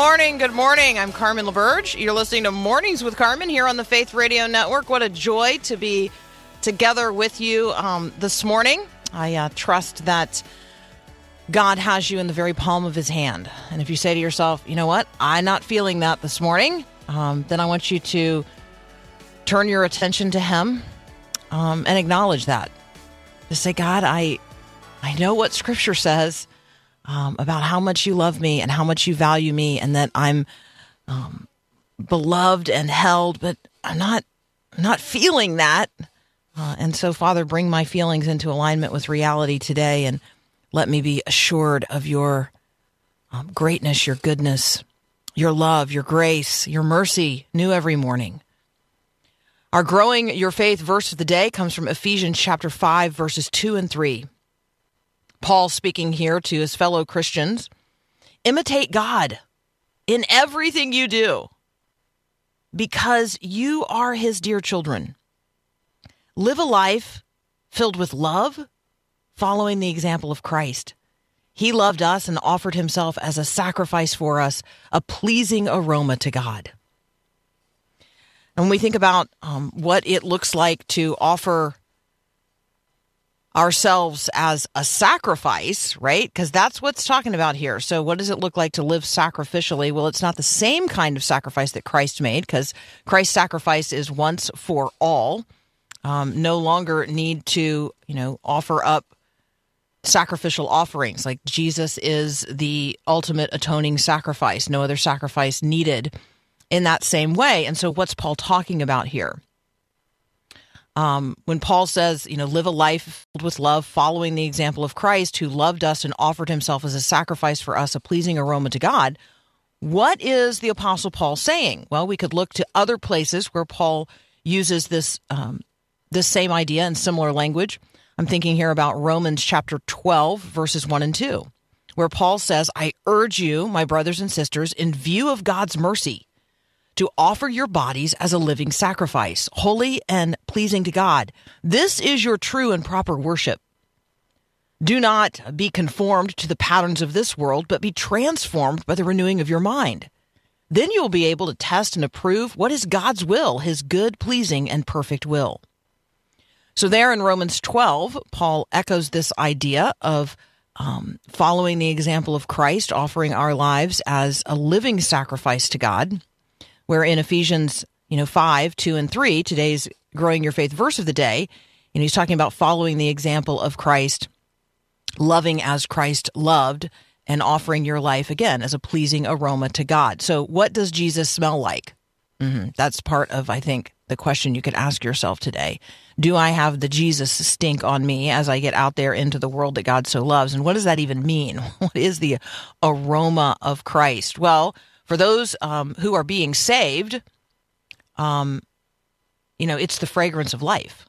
Morning. Good morning. I'm Carmen LaBerge. You're listening to Mornings with Carmen here on the Faith Radio Network. What a joy to be together with you um, this morning. I uh, trust that God has you in the very palm of his hand. And if you say to yourself, you know what, I'm not feeling that this morning, um, then I want you to turn your attention to him um, and acknowledge that. Just say, God, I, I know what scripture says um, about how much you love me and how much you value me and that I'm um, beloved and held, but I'm not, I'm not feeling that. Uh, and so, Father, bring my feelings into alignment with reality today and let me be assured of your um, greatness, your goodness, your love, your grace, your mercy, new every morning. Our growing your faith verse of the day comes from Ephesians chapter 5, verses 2 and 3. Paul speaking here to his fellow Christians imitate God in everything you do because you are his dear children. Live a life filled with love, following the example of Christ. He loved us and offered himself as a sacrifice for us, a pleasing aroma to God. And when we think about um, what it looks like to offer ourselves as a sacrifice, right? Because that's what's talking about here. So, what does it look like to live sacrificially? Well, it's not the same kind of sacrifice that Christ made, because Christ's sacrifice is once for all. Um, no longer need to, you know, offer up sacrificial offerings. Like Jesus is the ultimate atoning sacrifice. No other sacrifice needed in that same way. And so, what's Paul talking about here? Um, when Paul says, you know, live a life filled with love, following the example of Christ, who loved us and offered himself as a sacrifice for us, a pleasing aroma to God, what is the Apostle Paul saying? Well, we could look to other places where Paul uses this um, this same idea in similar language. I'm thinking here about Romans chapter 12, verses 1 and 2, where Paul says, I urge you, my brothers and sisters, in view of God's mercy, to offer your bodies as a living sacrifice, holy and pleasing to God. This is your true and proper worship. Do not be conformed to the patterns of this world, but be transformed by the renewing of your mind. Then you will be able to test and approve what is God's will, his good, pleasing, and perfect will. So, there in Romans 12, Paul echoes this idea of um, following the example of Christ, offering our lives as a living sacrifice to God where in Ephesians, you know, 5, 2, and 3, today's growing your faith verse of the day, and he's talking about following the example of Christ, loving as Christ loved, and offering your life again as a pleasing aroma to God. So, what does Jesus smell like? Mm-hmm. That's part of, I think, the question you could ask yourself today. Do I have the Jesus stink on me as I get out there into the world that God so loves? And what does that even mean? What is the aroma of Christ? Well, for those um, who are being saved, um, you know, it's the fragrance of life.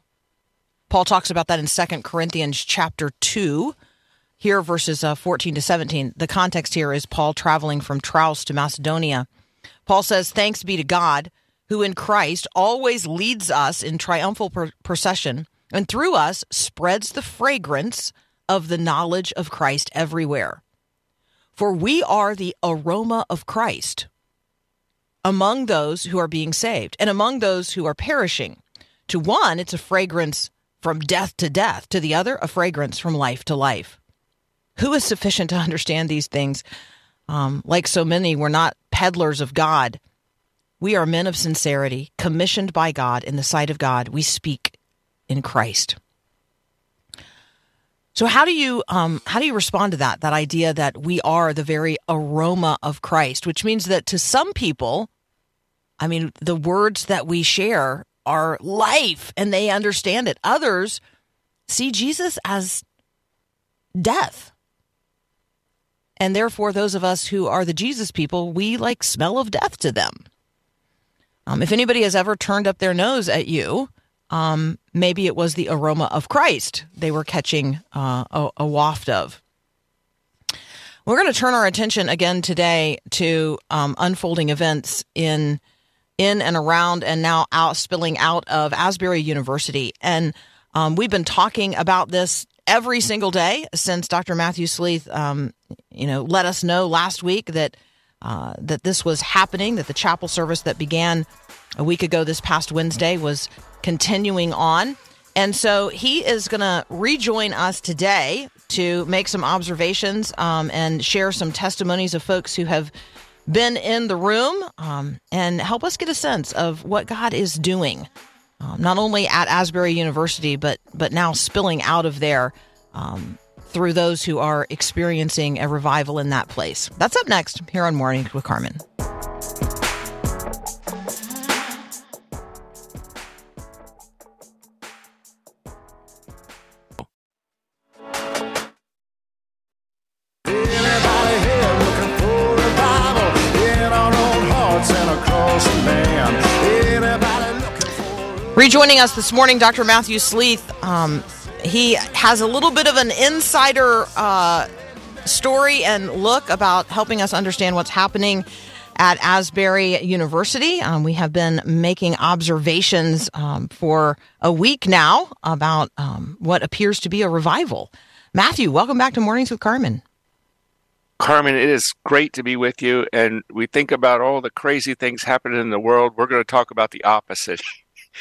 Paul talks about that in Second Corinthians chapter 2, here verses uh, 14 to 17. The context here is Paul traveling from Troas to Macedonia. Paul says, Thanks be to God, who in Christ always leads us in triumphal procession, and through us spreads the fragrance of the knowledge of Christ everywhere. For we are the aroma of Christ among those who are being saved and among those who are perishing. To one, it's a fragrance from death to death, to the other, a fragrance from life to life. Who is sufficient to understand these things? Um, like so many, we're not peddlers of God. We are men of sincerity, commissioned by God in the sight of God. We speak in Christ. So how do you um, how do you respond to that? That idea that we are the very aroma of Christ, which means that to some people, I mean, the words that we share are life and they understand it. Others see Jesus as death. And therefore, those of us who are the Jesus people, we like smell of death to them. Um, if anybody has ever turned up their nose at you, um, maybe it was the aroma of Christ they were catching uh, a, a waft of. We're going to turn our attention again today to um, unfolding events in in and around and now out spilling out of Asbury University, and um, we've been talking about this every single day since Dr. Matthew Sleeth, um, you know, let us know last week that uh, that this was happening, that the chapel service that began a week ago this past Wednesday was continuing on. And so he is going to rejoin us today to make some observations um, and share some testimonies of folks who have been in the room um, and help us get a sense of what God is doing, um, not only at Asbury University, but but now spilling out of there um, through those who are experiencing a revival in that place. That's up next here on Morning with Carmen. For Rejoining us this morning, Dr. Matthew Sleeth. Um, he has a little bit of an insider uh, story and look about helping us understand what's happening at Asbury University. Um, we have been making observations um, for a week now about um, what appears to be a revival. Matthew, welcome back to Mornings with Carmen. Carmen, it is great to be with you. And we think about all the crazy things happening in the world. We're going to talk about the opposite.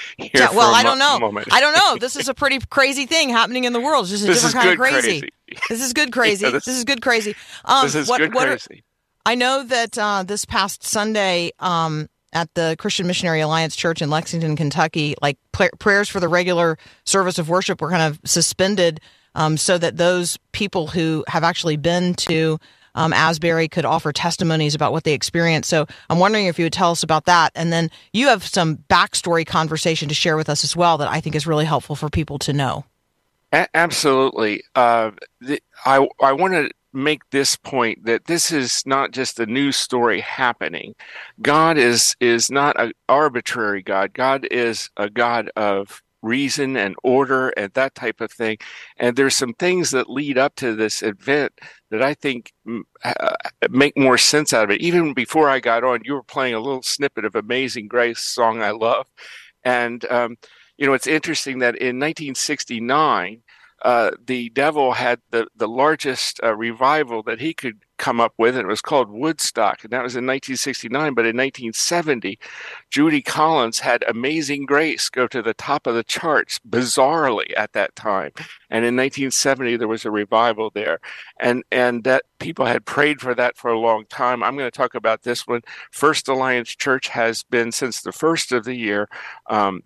Yeah, well, I don't know. moment. I don't know. This is a pretty crazy thing happening in the world. It's just a This different is kind of good crazy. This is good crazy. This, this- is good crazy. Um, this is what, good what are- crazy. I know that uh, this past Sunday um, at the Christian Missionary Alliance Church in Lexington, Kentucky, like pla- prayers for the regular service of worship were kind of suspended um, so that those people who have actually been to um, Asbury could offer testimonies about what they experienced. So I'm wondering if you would tell us about that. And then you have some backstory conversation to share with us as well that I think is really helpful for people to know. A- absolutely. Uh, the, I I want to make this point that this is not just a news story happening. God is is not an arbitrary God. God is a God of reason and order and that type of thing. And there's some things that lead up to this event that I think mm, uh, make more sense out of it. Even before I got on, you were playing a little snippet of Amazing Grace, song I love, and um, you know it's interesting that in 1969 uh, the devil had the, the largest uh, revival that he could come up with, and it was called Woodstock, and that was in 1969. But in 1970, Judy Collins had Amazing Grace go to the top of the charts bizarrely at that time. And in 1970, there was a revival there, and and that people had prayed for that for a long time. I'm going to talk about this one. First Alliance Church has been since the first of the year. Um,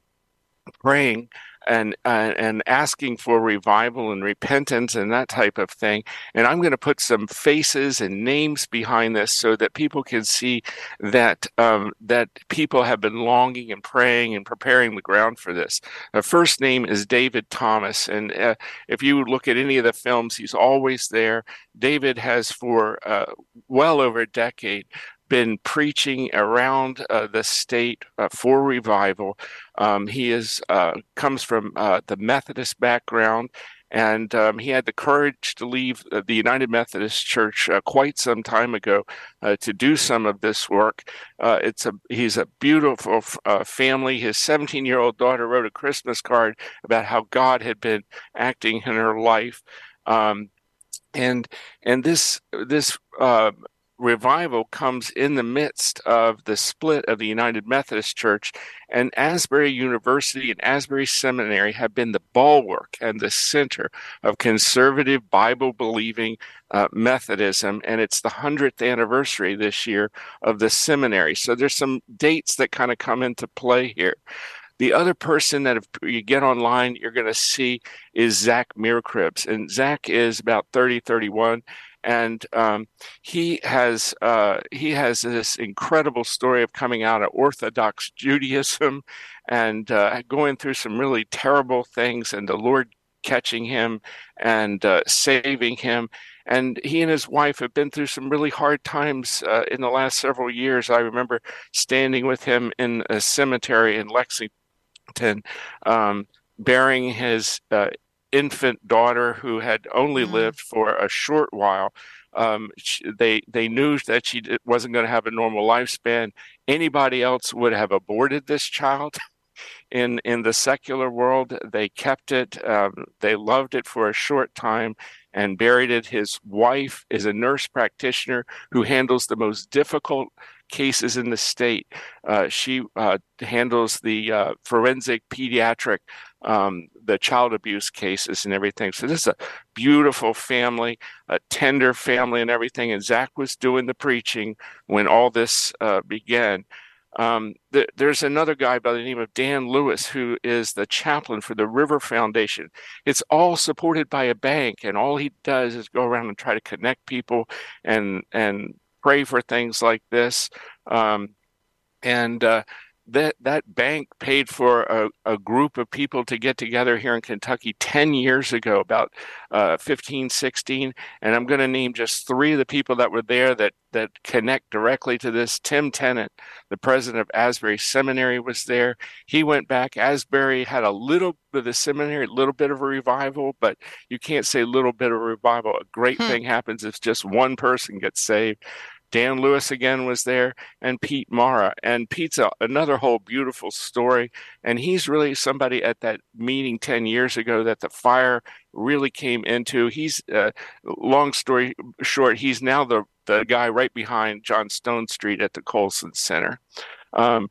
praying and uh, and asking for revival and repentance and that type of thing. And I'm going to put some faces and names behind this so that people can see that um, that people have been longing and praying and preparing the ground for this. The first name is David Thomas, and uh, if you look at any of the films, he's always there. David has for uh, well over a decade been preaching around uh, the state uh, for revival. Um, he is uh, comes from uh, the Methodist background, and um, he had the courage to leave uh, the United Methodist Church quite some time ago to do some of this work. It's a he's a beautiful family. His 17 year old daughter wrote a Christmas card about how God had been acting in her life. Um, and and this this uh, revival comes in the midst of the split of the United Methodist Church, and Asbury University and Asbury Seminary have been the bulwark and the center of conservative Bible believing uh, Methodism, and it's the 100th anniversary this year of the seminary. So there's some dates that kind of come into play here. The other person that if you get online, you're going to see is Zach Meerkreebs. And Zach is about 30, 31. And um, he has uh, he has this incredible story of coming out of Orthodox Judaism and uh, going through some really terrible things, and the Lord catching him and uh, saving him. And he and his wife have been through some really hard times uh, in the last several years. I remember standing with him in a cemetery in Lexington, um, burying his uh, infant daughter who had only mm-hmm. lived for a short while. Um, she, they they knew that she wasn't going to have a normal lifespan. Anybody else would have aborted this child. in in the secular world, they kept it. Um, they loved it for a short time and buried it. His wife is a nurse practitioner who handles the most difficult cases in the state. Uh, she uh, handles the uh, forensic pediatric, um, the child abuse cases and everything. So this is a beautiful family, a tender family and everything. And Zach was doing the preaching when all this uh, began. Um, th- there's another guy by the name of Dan Lewis who is the chaplain for the River Foundation. It's all supported by a bank, and all he does is go around and try to connect people and and pray for things like this. Um, and uh, that that bank paid for a, a, group of people to get together here in Kentucky 10 years ago, about uh, 15, 16. And I'm going to name just three of the people that were there that, that connect directly to this. Tim Tennent, the president of Asbury Seminary, was there. He went back. Asbury had a little bit of the seminary, a little bit of a revival, but you can't say little bit of a revival. A great hmm. thing happens if just one person gets saved. Dan Lewis again was there, and Pete Mara. And Pete's a, another whole beautiful story. And he's really somebody at that meeting 10 years ago that the fire really came into. He's, uh, long story short, he's now the, the guy right behind John Stonestreet at the Colson Center. Um,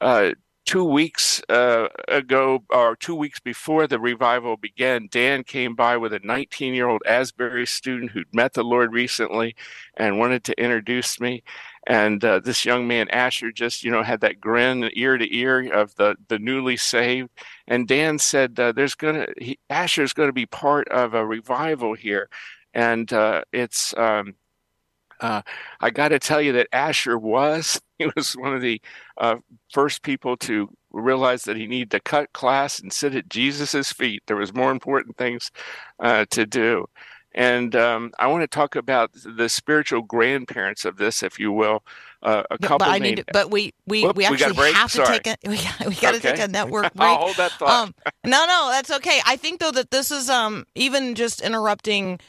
uh, two weeks uh, ago, or two weeks before the revival began, Dan came by with a 19 year old Asbury student who'd met the Lord recently and wanted to introduce me. And uh, this young man, Asher, just you know had that grin ear to ear of the the newly saved. And Dan said, uh, "There's gonna Asher's going to be part of a revival here, and uh, it's." Um, uh, I got to tell you that Asher was. He was one of the uh, first people to realize that he needed to cut class and sit at Jesus's feet. There was more important things uh, to do. And um, I want to talk about the spiritual grandparents of this, if you will. Uh, a couple. But I need. To, but we we, Whoop, we actually we have Sorry. to take a we got, we got to okay. take a network break. Hold that thought. Um, no, no, that's okay. I think though that this is um even just interrupting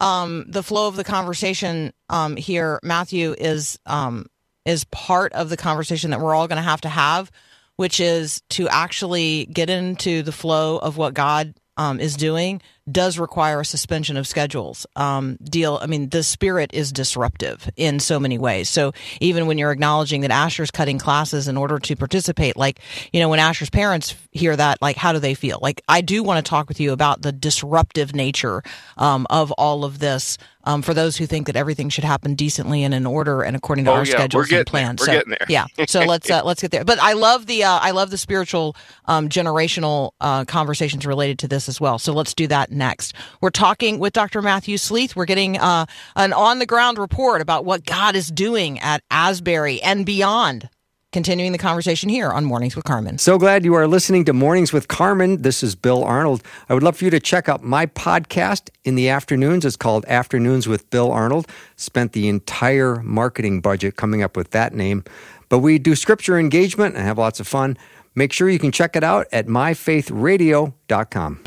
um, the flow of the conversation um, here, Matthew, is um, is part of the conversation that we're all going to have to have, which is to actually get into the flow of what God um, is doing does require a suspension of schedules. Um, deal. I mean, the spirit is disruptive in so many ways. So even when you're acknowledging that Asher's cutting classes in order to participate, like you know, when Asher's parents hear that, like how do they feel? Like I do want to talk with you about the disruptive nature um, of all of this. Um, for those who think that everything should happen decently and in order and according to oh, our yeah, schedules and plans. so yeah, so let's uh, let's get there. But I love the uh, I love the spiritual um, generational uh, conversations related to this as well. So let's do that next. We're talking with Dr. Matthew Sleeth. We're getting uh, an on the ground report about what God is doing at Asbury and beyond. Continuing the conversation here on Mornings with Carmen. So glad you are listening to Mornings with Carmen. This is Bill Arnold. I would love for you to check out my podcast in the afternoons. It's called Afternoons with Bill Arnold. Spent the entire marketing budget coming up with that name. But we do scripture engagement and have lots of fun. Make sure you can check it out at myfaithradio.com.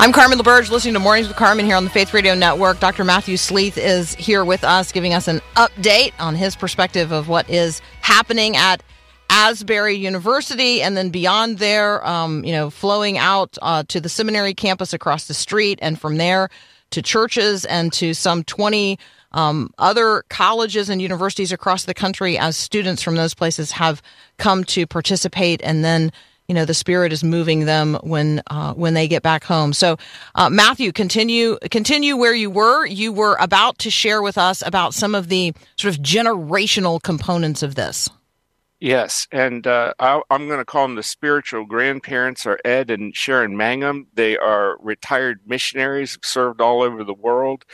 I'm Carmen LaBerge, listening to Mornings with Carmen here on the Faith Radio Network. Dr. Matthew Sleeth is here with us, giving us an update on his perspective of what is happening at Asbury University, and then beyond there, um, you know, flowing out uh, to the seminary campus across the street, and from there to churches and to some 20 um, other colleges and universities across the country as students from those places have come to participate and then you know the Spirit is moving them when uh, when they get back home. So, uh, Matthew, continue continue where you were. You were about to share with us about some of the sort of generational components of this. Yes, and uh, I, I'm going to call them the spiritual grandparents are Ed and Sharon Mangum. They are retired missionaries, served all over the world,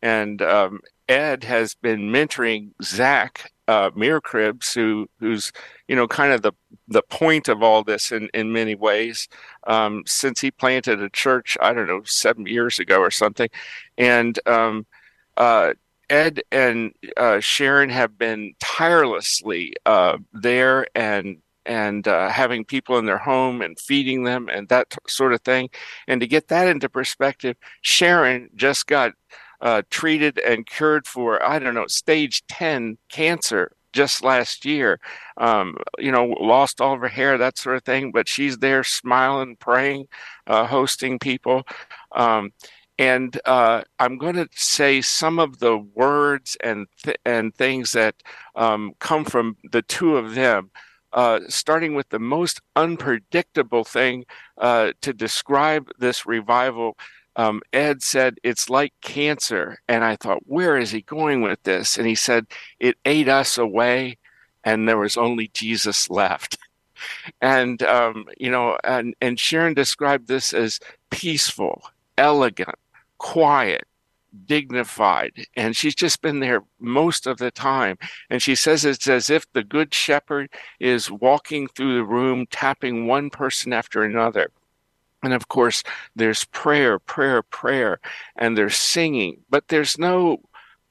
and um, Ed has been mentoring Zach uh, Meerkreebs, who who's you know kind of the the point of all this in in many ways, um, since he planted a church I don't know seven years ago or something, and um, uh, Ed and uh, Sharon have been tirelessly uh, there and and uh, having people in their home and feeding them and that t- sort of thing. And to get that into perspective, Sharon just got uh, treated and cured for I don't know stage ten cancer just last year. Um, you know, lost all of her hair, that sort of thing. But she's there, smiling, praying, uh, hosting people. Um, and uh, I'm going to say some of the words and th- and things that um, come from the two of them. Uh, starting with the most unpredictable thing uh, to describe this revival, um, Ed said it's like cancer, and I thought, where is he going with this? And he said it ate us away, and there was only Jesus left. And um, you know, and and Sharon described this as peaceful, elegant, quiet, dignified, and she's just been there most of the time. And she says it's as if the Good Shepherd is walking through the room, tapping one person after another. And of course, there's prayer, prayer, prayer, and there's singing, but there's no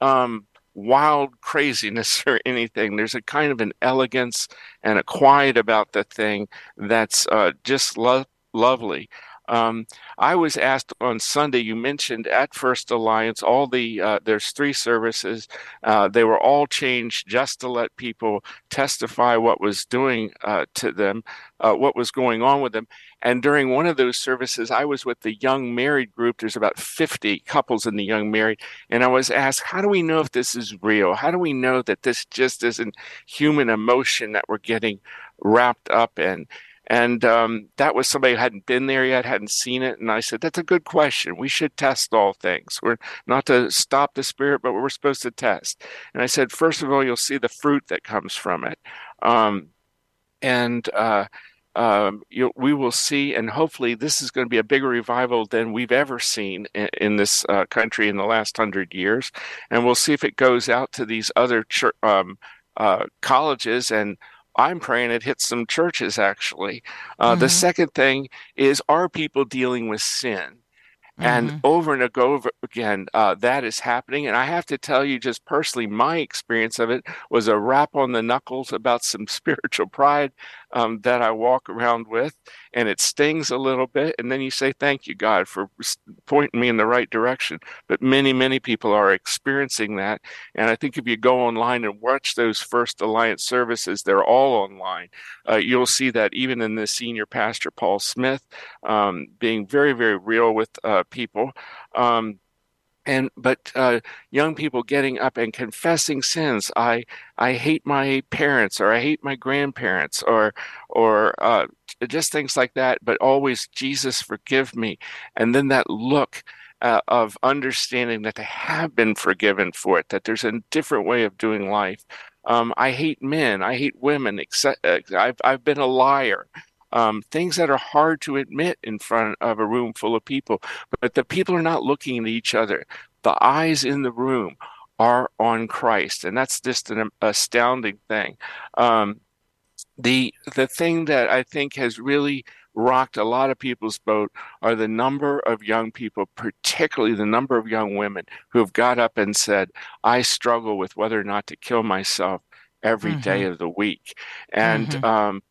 um, wild craziness or anything. There's a kind of an elegance and a quiet about the thing that's uh, just lo- lovely. Um, I was asked on Sunday. You mentioned at First Alliance all the uh, there's three services. Uh, they were all changed just to let people testify what was doing uh, to them, uh, what was going on with them. And during one of those services, I was with the young married group. There's about 50 couples in the young married, and I was asked, "How do we know if this is real? How do we know that this just isn't human emotion that we're getting wrapped up in?" And um, that was somebody who hadn't been there yet, hadn't seen it. And I said, That's a good question. We should test all things. We're not to stop the spirit, but we're supposed to test. And I said, First of all, you'll see the fruit that comes from it. Um, and uh, um, we will see, and hopefully, this is going to be a bigger revival than we've ever seen in, in this uh, country in the last hundred years. And we'll see if it goes out to these other um, uh, colleges and I'm praying it hits some churches actually. Uh, Mm-hmm. The second thing is are people dealing with sin? And Mm-hmm. over and over again, uh, that is happening. And I have to tell you, just personally, my experience of it was a rap on the knuckles about some spiritual pride um, that I walk around with. And it stings a little bit. And then you say, Thank you, God, for pointing me in the right direction. But many, many people are experiencing that. And I think if you go online and watch those First Alliance services, they're all online. Uh, you'll see that even in the senior pastor, Paul Smith, um, being very, very real with uh, people. Um, and but uh, young people getting up and confessing sins. I I hate my parents, or I hate my grandparents, or or uh, just things like that. But always, Jesus, forgive me. And then that look uh, of understanding that they have been forgiven for it. That there's a different way of doing life. Um, I hate men. I hate women. Except, uh, I've I've been a liar. Um, things that are hard to admit in front of a room full of people, but the people are not looking at each other. The eyes in the room are on Christ, and that's just an astounding thing. Um, the the thing that I think has really rocked a lot of people's boat are the number of young people, particularly the number of young women who have got up and said, "I struggle with whether or not to kill myself every day of the week," and Mhm. um,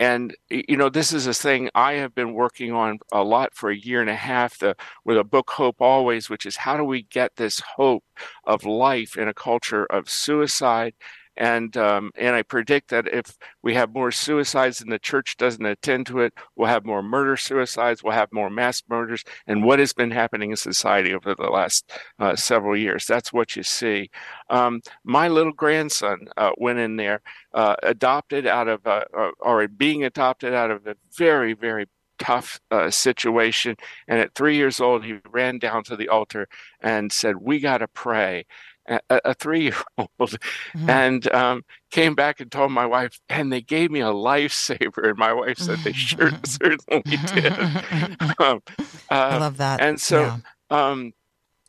and you know this is a thing I have been working on a lot for a year and a half. The with a book, Hope Always, which is how do we get this hope of life in a culture of suicide and um, and I predict that if we have more suicides and the church doesn't attend to it, we'll have more murder suicides, we'll have more mass murders, and what has been happening in society over the last uh, several years. That's what you see. Um, my little grandson uh, went in there, uh, adopted out of uh, or being adopted out of a very very tough uh, situation. And at three years old, he ran down to the altar and said, "We got to pray." A, a three-year-old, mm-hmm. and um, came back and told my wife, and they gave me a lifesaver. And my wife said they sure certainly did. um, uh, I love that. And so. Yeah. Um,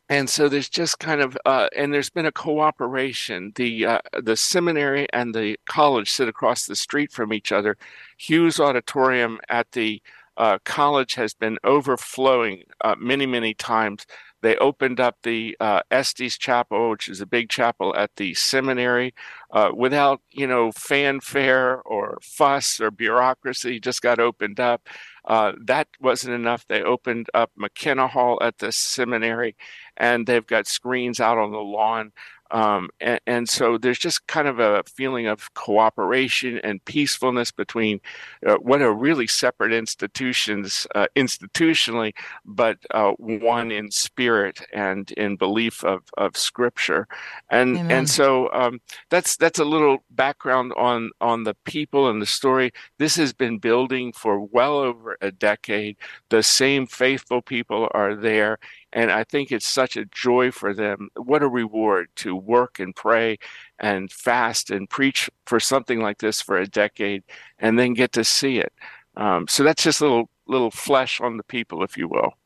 and so there's just kind of uh, and there's been a cooperation the uh, the seminary and the college sit across the street from each other hughes auditorium at the uh, college has been overflowing uh, many many times they opened up the uh, Estes Chapel, which is a big chapel at the seminary, uh, without you know fanfare or fuss or bureaucracy. Just got opened up. Uh, that wasn't enough. They opened up McKenna Hall at the seminary, and they've got screens out on the lawn. Um, and, and, so there's just kind of a feeling of cooperation and peacefulness between uh, what are really separate institutions uh, institutionally, but uh, one in spirit and in belief of, of Scripture. And Amen. and so um, that's that's a little background on on the people and the story. This has been building for well over a decade. The same faithful people are there and I think it's such a joy for them. What a reward to work and pray and fast and preach for something like this for a decade and then get to see it. Um, so that's just a little, little flesh on the people, if you will.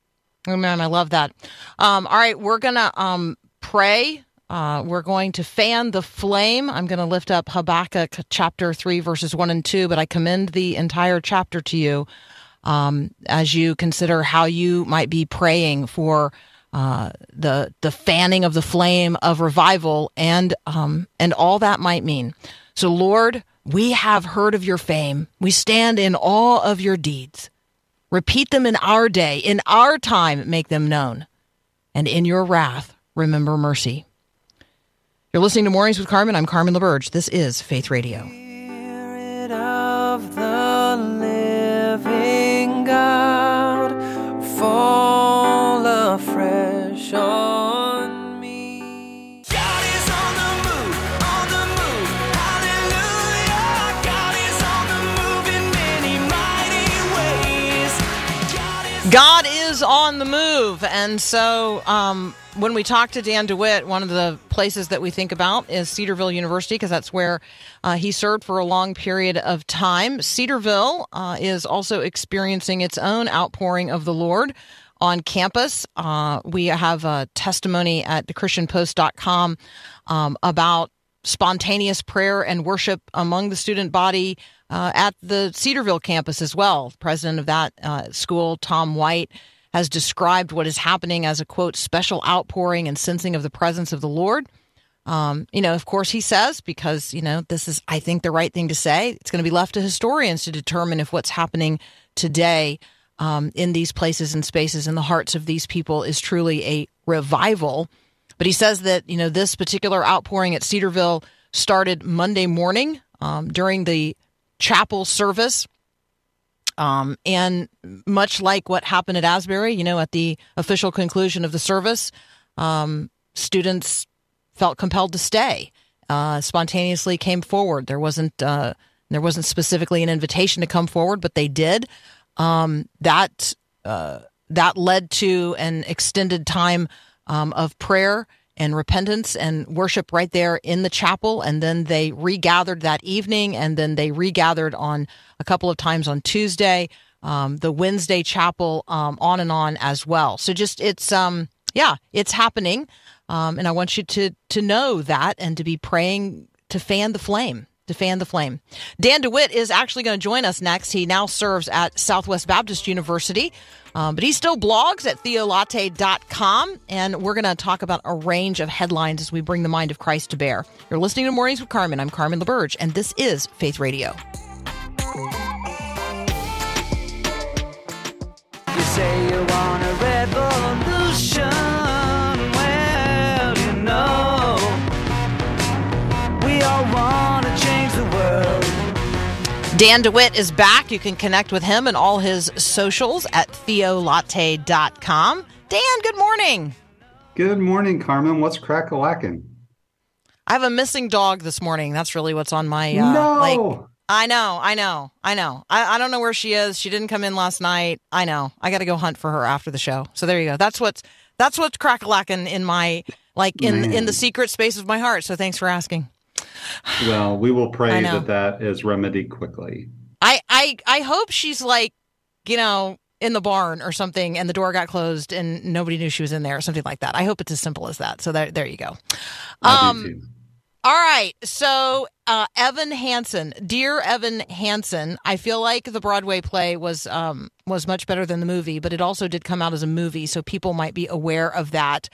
Oh, man, I love that. Um, all right, we're going to um, pray. Uh, we're going to fan the flame. I'm going to lift up Habakkuk chapter 3, verses 1 and 2, but I commend the entire chapter to you um, as you consider how you might be praying for uh, the the fanning of the flame of revival and um, and all that might mean. So, Lord, we have heard of your fame. We stand in awe of your deeds. Repeat them in our day, in our time, make them known. And in your wrath, remember mercy. You're listening to Mornings with Carmen. I'm Carmen LaBerge. This is Faith Radio. Fall afresh on me. God is on the move, on the move, hallelujah. God is on the move in many mighty ways. God is on the move, and so um, when we talk to Dan DeWitt, one of the places that we think about is Cedarville University because that's where uh, he served for a long period of time. Cedarville uh, is also experiencing its own outpouring of the Lord on campus. Uh, we have a testimony at thechristianpost.com um, about spontaneous prayer and worship among the student body uh, at the Cedarville campus as well. President of that uh, school, Tom White, has described what is happening as a quote special outpouring and sensing of the presence of the Lord. Um, you know, of course, he says, because, you know, this is, I think, the right thing to say. It's going to be left to historians to determine if what's happening today um, in these places and spaces in the hearts of these people is truly a revival. But he says that, you know, this particular outpouring at Cedarville started Monday morning um, during the chapel service. Um, and much like what happened at Asbury, you know, at the official conclusion of the service, um, students felt compelled to stay. Uh, spontaneously came forward. There wasn't uh, there wasn't specifically an invitation to come forward, but they did. Um, that uh, that led to an extended time um, of prayer and repentance and worship right there in the chapel. And then they regathered that evening, and then they regathered on a couple of times on Tuesday, um, the Wednesday chapel, um, on and on as well. So just it's um yeah, it's happening, um, and I want you to to know that and to be praying to fan the flame to fan the flame. Dan DeWitt is actually going to join us next. He now serves at Southwest Baptist University, um, but he still blogs at theolatte.com. And we're going to talk about a range of headlines as we bring the mind of Christ to bear. You're listening to Mornings with Carmen. I'm Carmen LaBerge, and this is Faith Radio. You say you want a revolution. Dan DeWitt is back. You can connect with him and all his socials at theolatte.com. Dan, good morning. Good morning, Carmen. What's crack a lacking? I have a missing dog this morning. That's really what's on my uh, no. like I know, I know, I know. I, I don't know where she is. She didn't come in last night. I know. I got to go hunt for her after the show. So there you go. That's what's that's what's crack a lacking in my like in Man. in the secret space of my heart. So thanks for asking. Well, we will pray that that is remedied quickly. I I I hope she's like, you know, in the barn or something, and the door got closed and nobody knew she was in there or something like that. I hope it's as simple as that. So there there you go. Um. All right. So, uh, Evan Hansen, dear Evan Hansen, I feel like the Broadway play was um, was much better than the movie, but it also did come out as a movie, so people might be aware of that.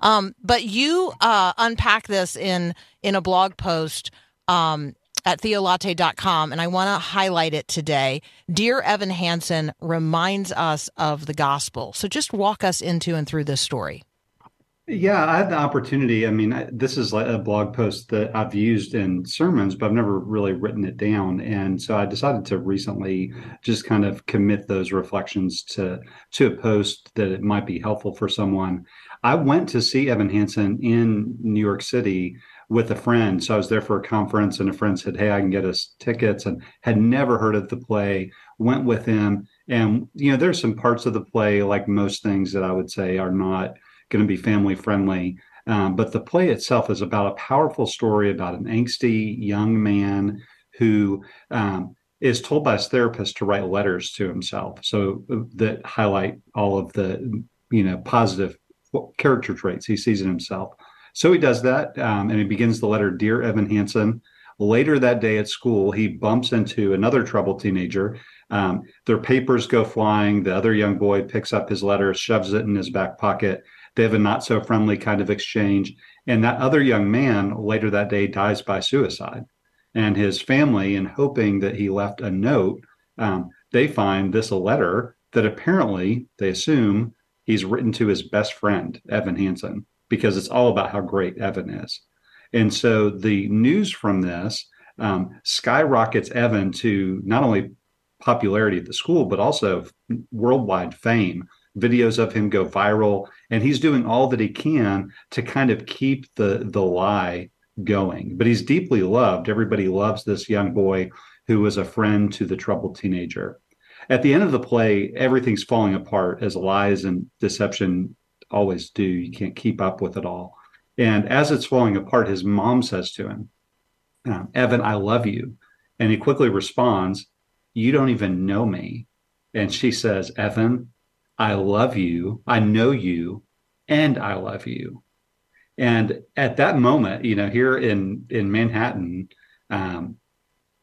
Um, but you uh, unpack this in in a blog post. Um, at theolatte.com, and I want to highlight it today. Dear Evan Hansen reminds us of the gospel. So just walk us into and through this story. Yeah, I had the opportunity. I mean, I, this is like a blog post that I've used in sermons, but I've never really written it down. And so I decided to recently just kind of commit those reflections to to a post that it might be helpful for someone. I went to see Evan Hansen in New York City with a friend. So I was there for a conference, and a friend said, "Hey, I can get us tickets," and had never heard of the play. Went with him, and you know, there's some parts of the play, like most things, that I would say are not going to be family friendly. Um, but the play itself is about a powerful story about an angsty young man who um, is told by his therapist to write letters to himself, so uh, that highlight all of the you know positive character traits he sees in himself. So he does that, um, and he begins the letter, "Dear Evan Hansen." Later that day at school, he bumps into another troubled teenager. Um, their papers go flying. The other young boy picks up his letter, shoves it in his back pocket. They have a not so friendly kind of exchange. And that other young man later that day dies by suicide. And his family, in hoping that he left a note, um, they find this a letter that apparently they assume he's written to his best friend, Evan Hansen, because it's all about how great Evan is. And so the news from this um, skyrockets Evan to not only popularity at the school, but also worldwide fame. Videos of him go viral, and he's doing all that he can to kind of keep the the lie going. But he's deeply loved. Everybody loves this young boy who was a friend to the troubled teenager. At the end of the play, everything's falling apart as lies and deception always do. You can't keep up with it all. And as it's falling apart, his mom says to him, um, Evan, I love you. And he quickly responds, You don't even know me. And she says, Evan, I love you. I know you, and I love you. And at that moment, you know, here in in Manhattan, um,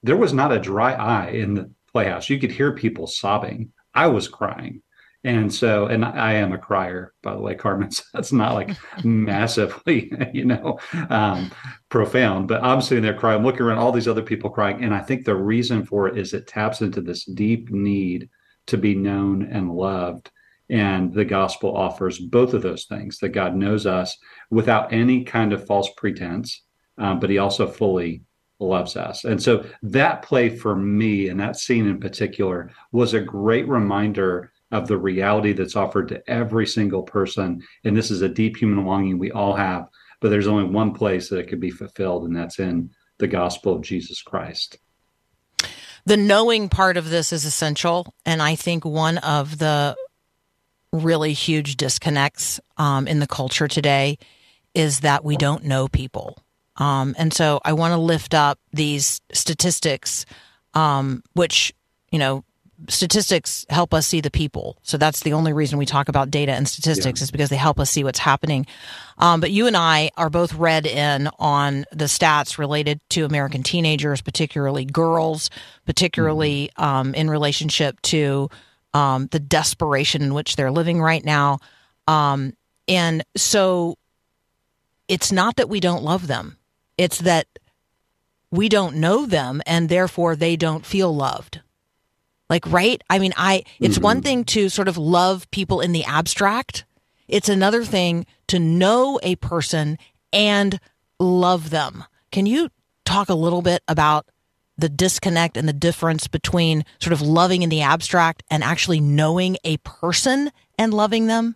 there was not a dry eye in the playhouse. You could hear people sobbing. I was crying. And so, and I am a crier, by the way, Carmen. So that's not like massively, you know, um, profound, but I'm sitting there crying, looking around all these other people crying. And I think the reason for it is it taps into this deep need to be known and loved. And the gospel offers both of those things that God knows us without any kind of false pretense, um, but he also fully loves us. And so that play for me and that scene in particular was a great reminder of the reality that's offered to every single person. And this is a deep human longing we all have, but there's only one place that it could be fulfilled, and that's in the gospel of Jesus Christ. the knowing part of this is essential and i think one of the really huge disconnects um, in the culture today is that we don't know people. Um, and so i want to lift up these statistics um, which you know statistics help us see the people. So that's the only reason we talk about data and statistics is because they help us see what's happening. Um, but you and i are both read in on the stats related to american teenagers particularly girls particularly um, in relationship to um, the desperation in which they're living right now. Um, and so it's not that we don't love them. It's that we don't know them and therefore they don't feel loved. Like right? I mean i it's one thing to sort of love people in the abstract. It's another thing to know a person and love them. Can you talk a little bit about the disconnect and the difference between sort of loving in the abstract and actually knowing a person and loving them?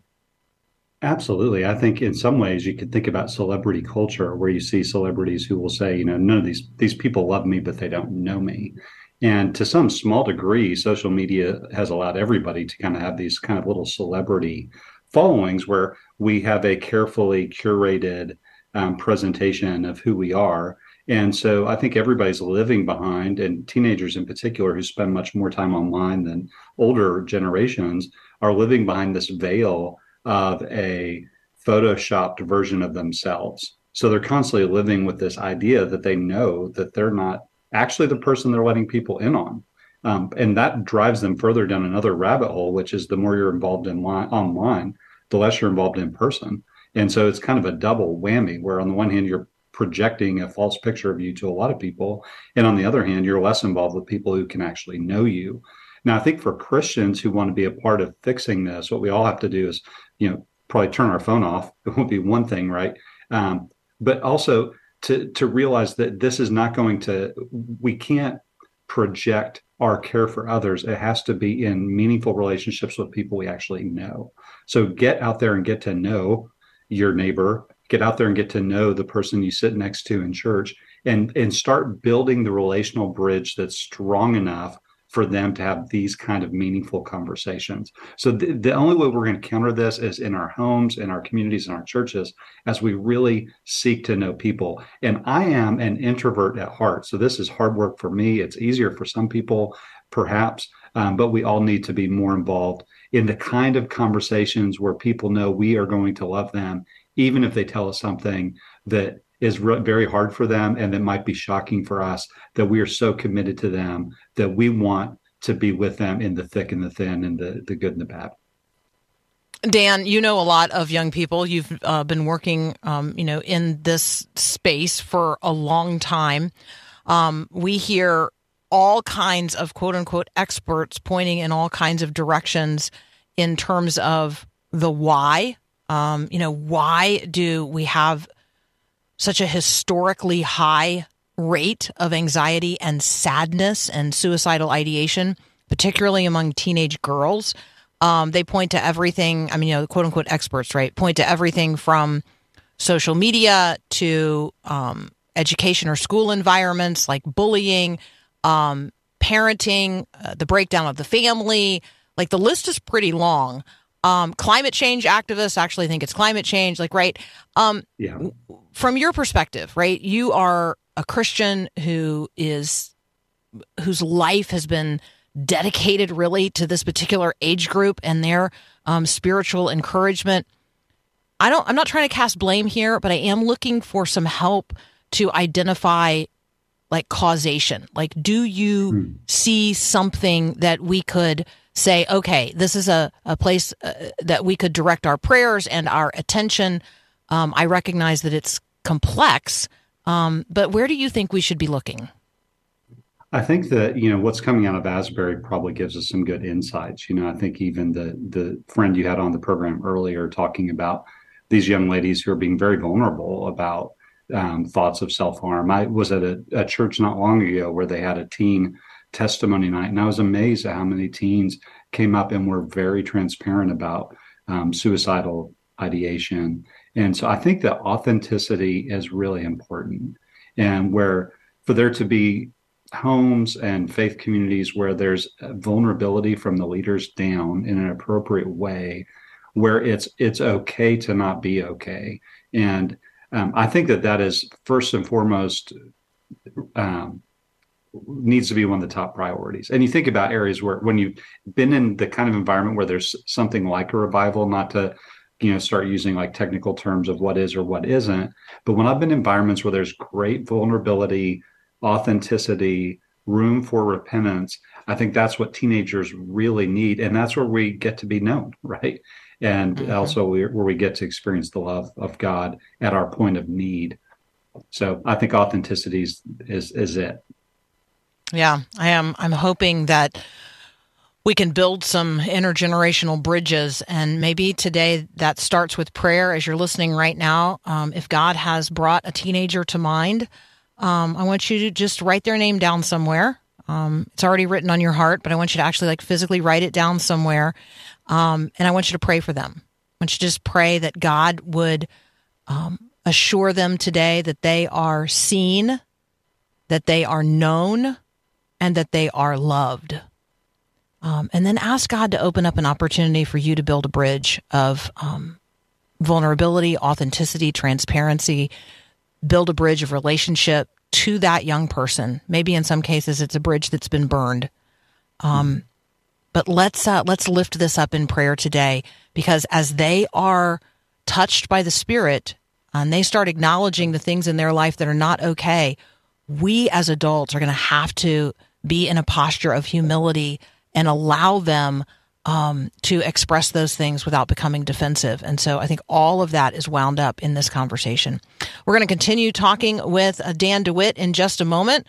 Absolutely. I think in some ways you could think about celebrity culture where you see celebrities who will say, you know, none of these these people love me, but they don't know me. And to some small degree, social media has allowed everybody to kind of have these kind of little celebrity followings where we have a carefully curated um, presentation of who we are. And so I think everybody's living behind, and teenagers in particular who spend much more time online than older generations are living behind this veil of a photoshopped version of themselves. So they're constantly living with this idea that they know that they're not actually the person they're letting people in on. Um, and that drives them further down another rabbit hole, which is the more you're involved in line, online, the less you're involved in person. And so it's kind of a double whammy where on the one hand, you're projecting a false picture of you to a lot of people. And on the other hand, you're less involved with people who can actually know you. Now, I think for Christians who want to be a part of fixing this, what we all have to do is, you know, probably turn our phone off. It won't be one thing, right? Um, but also to to realize that this is not going to. We can't project our care for others. It has to be in meaningful relationships with people we actually know. So get out there and get to know your neighbor. Get out there and get to know the person you sit next to in church, and and start building the relational bridge that's strong enough for them to have these kind of meaningful conversations. So the, the only way we're going to counter this is in our homes, in our communities, in our churches, as we really seek to know people. And I am an introvert at heart. So this is hard work for me. It's easier for some people, perhaps, um, but we all need to be more involved in the kind of conversations where people know we are going to love them, even if they tell us something that is re- very hard for them and that might be shocking for us that we are so committed to them that we want to be with them in the thick and the thin and the, the good and the bad. Dan, you know a lot of young people. You've uh, been working, um, you know, in this space for a long time. Um, we hear all kinds of quote unquote experts pointing in all kinds of directions in terms of the why. Um, you know, why do we have such a historically high rate of anxiety and sadness and suicidal ideation, particularly among teenage girls. Um, they point to everything. I mean, you know, quote unquote experts, right? Point to everything from social media to um, education or school environments like bullying, um, parenting, uh, the breakdown of the family. Like the list is pretty long. Um, climate change activists actually think it's climate change. Like, right? Um, yeah. From your perspective, right? You are a Christian who is whose life has been dedicated really to this particular age group and their um, spiritual encouragement. I don't. I'm not trying to cast blame here, but I am looking for some help to identify like causation. Like, do you hmm. see something that we could say, okay, this is a, a place uh, that we could direct our prayers and our attention? Um, I recognize that it's complex, um, but where do you think we should be looking? I think that you know what's coming out of Asbury probably gives us some good insights. You know, I think even the the friend you had on the program earlier talking about these young ladies who are being very vulnerable about um, thoughts of self harm. I was at a, a, church not long ago where they had a teen testimony night, and I was amazed at how many teens came up and were very transparent about um, suicidal ideation and so I think that authenticity is really important. And where for there to be homes and faith communities where there's vulnerability from the leaders down in an appropriate way, where it's it's okay to not be okay. And um, I think that that is first and foremost um, needs to be one of the top priorities. And you think about areas where when you've been in the kind of environment where there's something like a revival, not to you know start using like technical terms of what is or what isn't but when i've been in environments where there's great vulnerability authenticity room for repentance i think that's what teenagers really need and that's where we get to be known right and mm-hmm. also where we get to experience the love of god at our point of need so i think authenticity is is, is it yeah i am i'm hoping that we can build some intergenerational bridges. And maybe today that starts with prayer as you're listening right now. Um, if God has brought a teenager to mind, Um, I want you to just write their name down somewhere. Um, it's already written on your heart, but I want you to actually like physically write it down somewhere. Um, and I want you to pray for them. I want you to just pray that God would um, assure them today that they are seen, that they are known, and that they are loved. Um, and then ask God to open up an opportunity for you to build a bridge of um, vulnerability, authenticity, transparency, build a bridge of relationship to that young person. Maybe in some cases it's a bridge that's been burned. Um, but let's uh, let's lift this up in prayer today because as they are touched by the Spirit and they start acknowledging the things in their life that are not okay, we as adults are going to have to be in a posture of humility and allow them um, to express those things without becoming defensive. And so I think all of that is wound up in this conversation. We're going to continue talking with uh, Dan DeWitt in just a moment.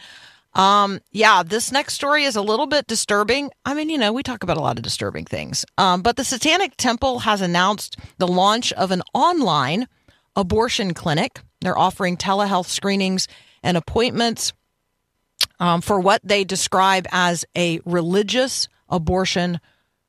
Um, yeah, this next story is a little bit disturbing. I mean, you know, we talk about a lot of disturbing things. Um, but the Satanic Temple has announced the launch of an online abortion clinic. They're offering telehealth screenings and appointments um, for what they describe as a religious abortion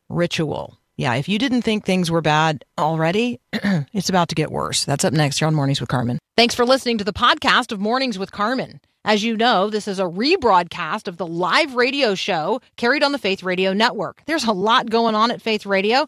ritual. Yeah, if you didn't think things were bad already, it's about to get worse. That's up next here on Mornings with Carmen. Thanks for listening to the podcast of Mornings with Carmen. As you know, this is a rebroadcast of the live radio show carried on the Faith Radio Network. There's a lot going on at Faith Radio,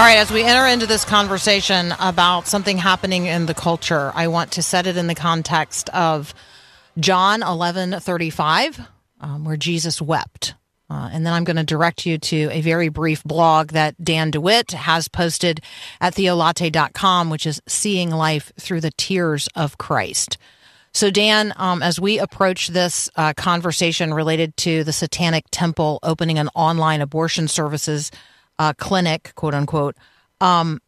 All right, as we enter into this conversation about something happening in the culture, I want to set it in the context of John 11 35, um, where Jesus wept. Uh, and then I'm going to direct you to a very brief blog that Dan DeWitt has posted at theolatte.com, which is Seeing Life Through the Tears of Christ. So, Dan, um, as we approach this uh, conversation related to the Satanic Temple opening an online abortion services uh, clinic, quote unquote, um,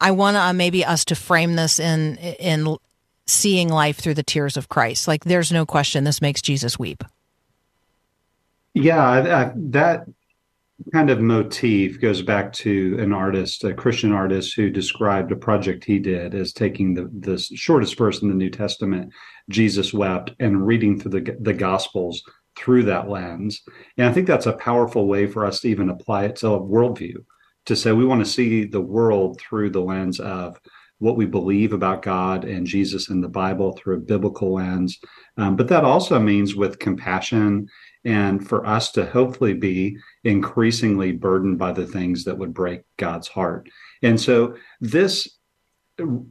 I want uh, maybe us to frame this in in seeing life through the tears of Christ. Like, there's no question this makes Jesus weep. Yeah, I, I, that kind of motif goes back to an artist, a Christian artist, who described a project he did as taking the, the shortest verse in the New Testament, Jesus wept, and reading through the, the Gospels through that lens. And I think that's a powerful way for us to even apply it to a worldview, to say we want to see the world through the lens of what we believe about God and Jesus and the Bible through a biblical lens. Um, but that also means with compassion and for us to hopefully be increasingly burdened by the things that would break God's heart. And so this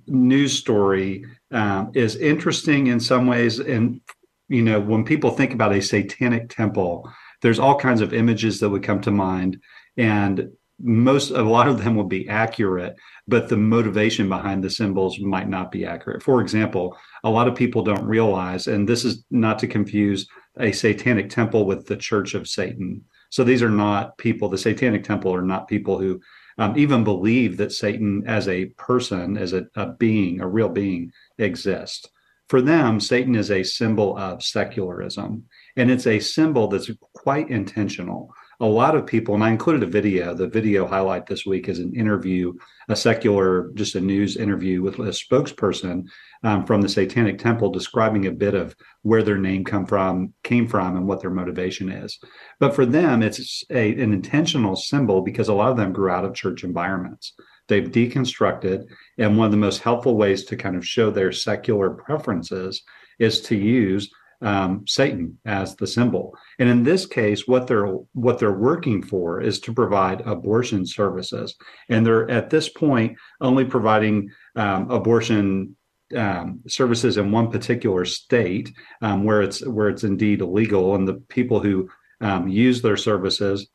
news story um, is interesting in some ways. And, you know, when people think about a satanic temple, there's all kinds of images that would come to mind. And most a lot of them will be accurate but the motivation behind the symbols might not be accurate for example a lot of people don't realize and this is not to confuse a satanic temple with the church of satan. So these are not people the satanic temple are not people who um, even believe that satan as a person as a, a being a real being exists for them satan is a symbol of secularism and it's a symbol that's quite intentional a lot of people, and I included a video. The video highlight this week is an interview, a secular, just a news interview with a spokesperson um, from the Satanic Temple, describing a bit of where their name come from, came from, and what their motivation is. But for them, it's a, an intentional symbol because a lot of them grew out of church environments. They've deconstructed, and one of the most helpful ways to kind of show their secular preferences is to use um, Satan as the symbol. And in this case, what they're what they're working for is to provide abortion services, and they're at this point only providing um, abortion um, services in one particular state um, where it's where it's indeed illegal, and the people who um, use their services,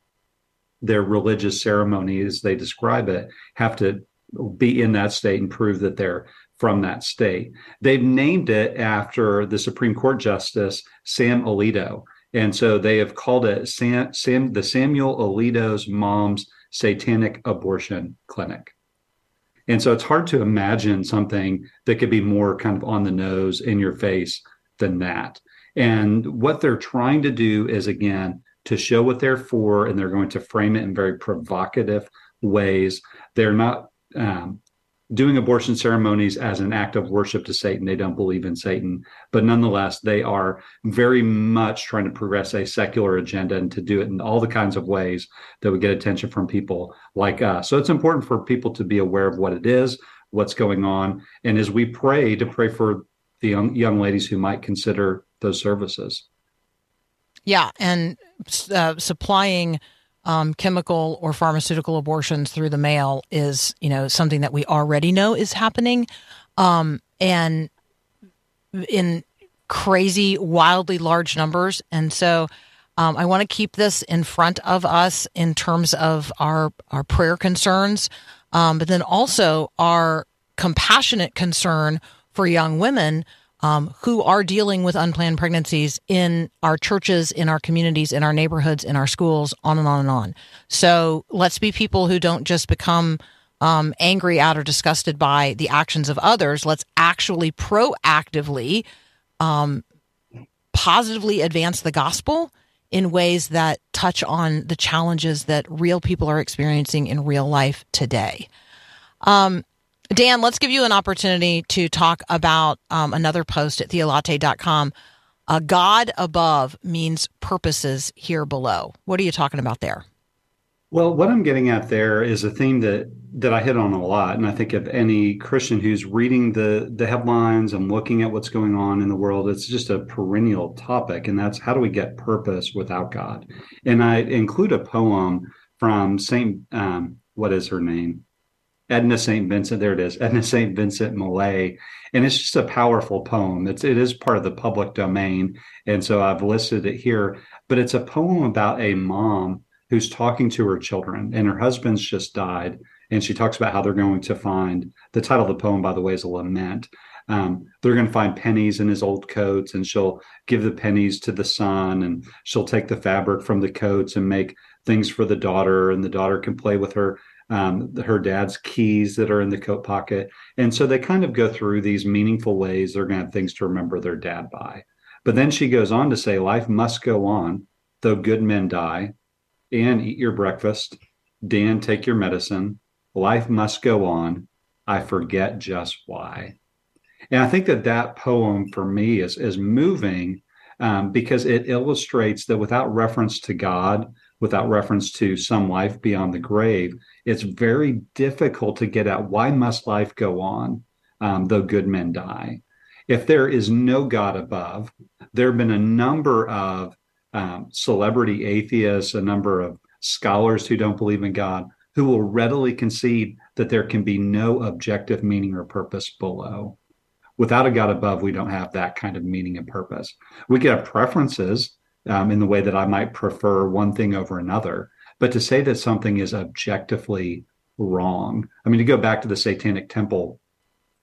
their religious ceremonies, they describe it, have to be in that state and prove that they're from that state. They've named it after the Supreme Court Justice Sam Alito. And so they have called it Sam, Sam, the Samuel Alito's Mom's Satanic Abortion Clinic. And so it's hard to imagine something that could be more kind of on the nose, in your face than that. And what they're trying to do is, again, to show what they're for, and they're going to frame it in very provocative ways. They're not um, doing abortion ceremonies as an act of worship to Satan. They don't believe in Satan, but nonetheless, they are very much trying to progress a secular agenda and to do it in all the kinds of ways that would get attention from people like us. So it's important for people to be aware of what it is, what's going on, and as we pray, to pray for the young, young ladies who might consider those services. Yeah, and uh, supplying um, chemical or pharmaceutical abortions through the mail is, you know, something that we already know is happening, um, and in crazy, wildly large numbers. And so, um, I want to keep this in front of us in terms of our our prayer concerns, um, but then also our compassionate concern for young women um, who are dealing with unplanned pregnancies in our churches, in our communities, in our neighborhoods, in our schools, on and on and on. So let's be people who don't just become um, angry at or disgusted by the actions of others. Let's actually proactively, um, positively advance the gospel in ways that touch on the challenges that real people are experiencing in real life today. Um, Dan, let's give you an opportunity to talk about um, another post at theolatte.com. Uh, God above means purposes here below. What are you talking about there? Well, what I'm getting at there is a theme that that I hit on a lot, and I think of any Christian who's reading the the headlines and looking at what's going on in the world, it's just a perennial topic, and that's how do we get purpose without God? And I include a poem from Saint um, what is her name? Edna St. Vincent, there it is, Edna St. Vincent Millay. And it's just a powerful poem. It's it is part of the public domain. And so I've listed it here. But it's a poem about a mom who's talking to her children, and her husband's just died. And she talks about how they're going to find the title of the poem, by the way, is a lament. Um, they're going to find pennies in his old coats, and she'll give the pennies to the son, and she'll take the fabric from the coats and make things for the daughter, and the daughter can play with her um, her dad's keys that are in the coat pocket. And so they kind of go through these meaningful ways they're going to have things to remember their dad by. But then she goes on to say, Life must go on, though good men die. And eat your breakfast. Dan, take your medicine. Life must go on. I forget just why. And I think that that poem for me is, is moving um, because it illustrates that without reference to God, without reference to some life beyond the grave, it's very difficult to get at why must life go on, um, though good men die. If there is no God above, there have been a number of um, celebrity atheists, a number of scholars who don't believe in God, who will readily concede that there can be no objective meaning or purpose below. Without a God above, we don't have that kind of meaning and purpose. We can have preferences um, in the way that I might prefer one thing over another. But to say that something is objectively wrong, I mean, to go back to the Satanic Temple,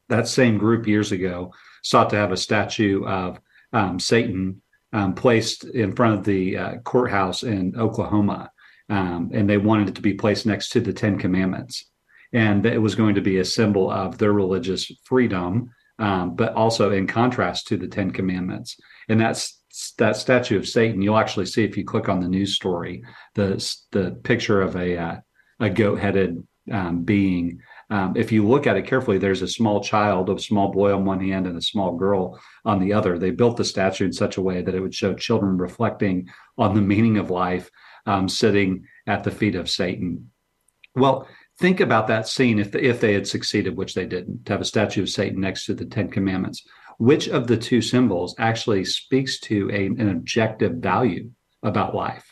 that same group years ago sought to have a statue of um, Satan um, placed in front of the uh, courthouse in Oklahoma. Um, and they wanted it to be placed next to the Ten Commandments. And it was going to be a symbol of their religious freedom, um, but also in contrast to the Ten Commandments. And that's that statue of Satan, you'll actually see if you click on the news story, the the picture of a uh, a goat headed um, being. Um, if you look at it carefully, there's a small child, a small boy on one hand, and a small girl on the other. They built the statue in such a way that it would show children reflecting on the meaning of life, um, sitting at the feet of Satan. Well, think about that scene if if they had succeeded, which they didn't, to have a statue of Satan next to the Ten Commandments which of the two symbols actually speaks to a, an objective value about life?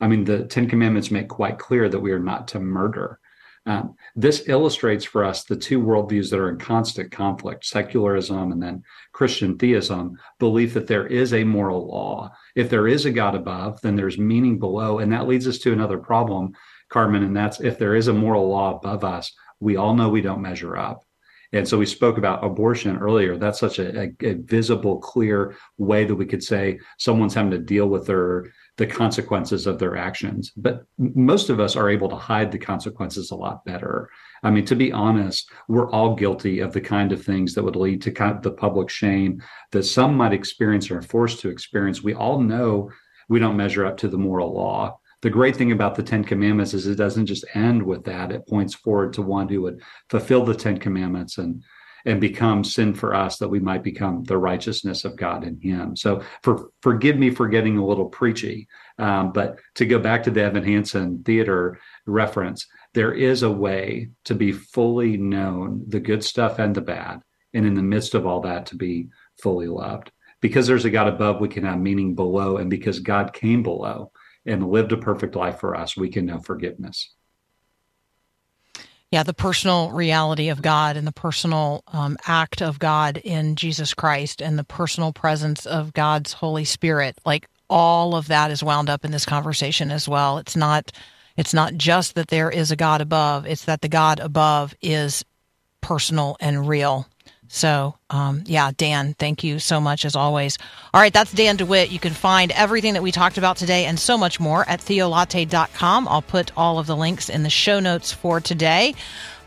I mean, the Ten Commandments make quite clear that we are not to murder. Um, this illustrates for us the two worldviews that are in constant conflict secularism and then Christian theism, belief that there is a moral law. If there is a God above, then there's meaning below. And that leads us to another problem, Carmen, and that's if there is a moral law above us, we all know we don't measure up. And so we spoke about abortion earlier. That's such a, a, a, visible, clear way that we could say someone's having to deal with their the consequences of their actions. But most of us are able to hide the consequences a lot better. I mean, to be honest, we're all guilty of the kind of things that would lead to kind of the public shame that some might experience or are forced to experience. We all know we don't measure up to the moral law the great thing about the Ten Commandments is it doesn't just end with that. It points forward to one who would fulfill the Ten Commandments and and become sin for us that we might become the righteousness of God in Him. So, for forgive me for getting a little preachy, um, but to go back to the Evan Hansen theater reference, there is a way to be fully known, the good stuff and the bad, and in the midst of all that, to be fully loved. Because there's a God above, we can have meaning below, and because God came below, and lived a perfect life for us, we can know forgiveness. Yeah, the personal reality of God and the personal um, act of God in Jesus Christ and the personal presence of God's Holy Spirit, like all of that is wound up in this conversation as well. It's not it's not just that there is a God above, it's that the God above is personal and real. So, um, yeah, Dan, thank you so much as always. All right, that's Dan DeWitt. You can find everything that we talked about today and so much more at theolatte.com. I'll put all of the links in the show notes for today.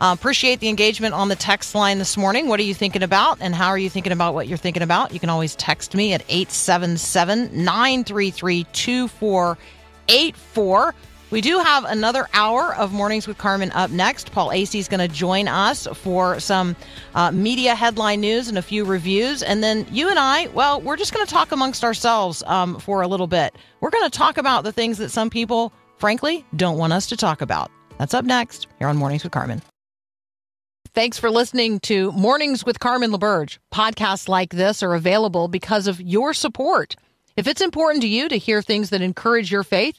Uh, appreciate the engagement on the text line this morning. What are you thinking about, and how are you thinking about what you're thinking about? You can always text me at 877 933 2484. We do have another hour of Mornings with Carmen up next. Paul Asay is going to join us for some uh, media headline news and a few reviews. And then you and I, well, we're just going to talk amongst ourselves um, for a little bit. We're going to talk about the things that some people, frankly, don't want us to talk about. That's up next here on Mornings with Carmen. Thanks for listening to Mornings with Carmen LaBerge. Podcasts like this are available because of your support. If it's important to you to hear things that encourage your faith,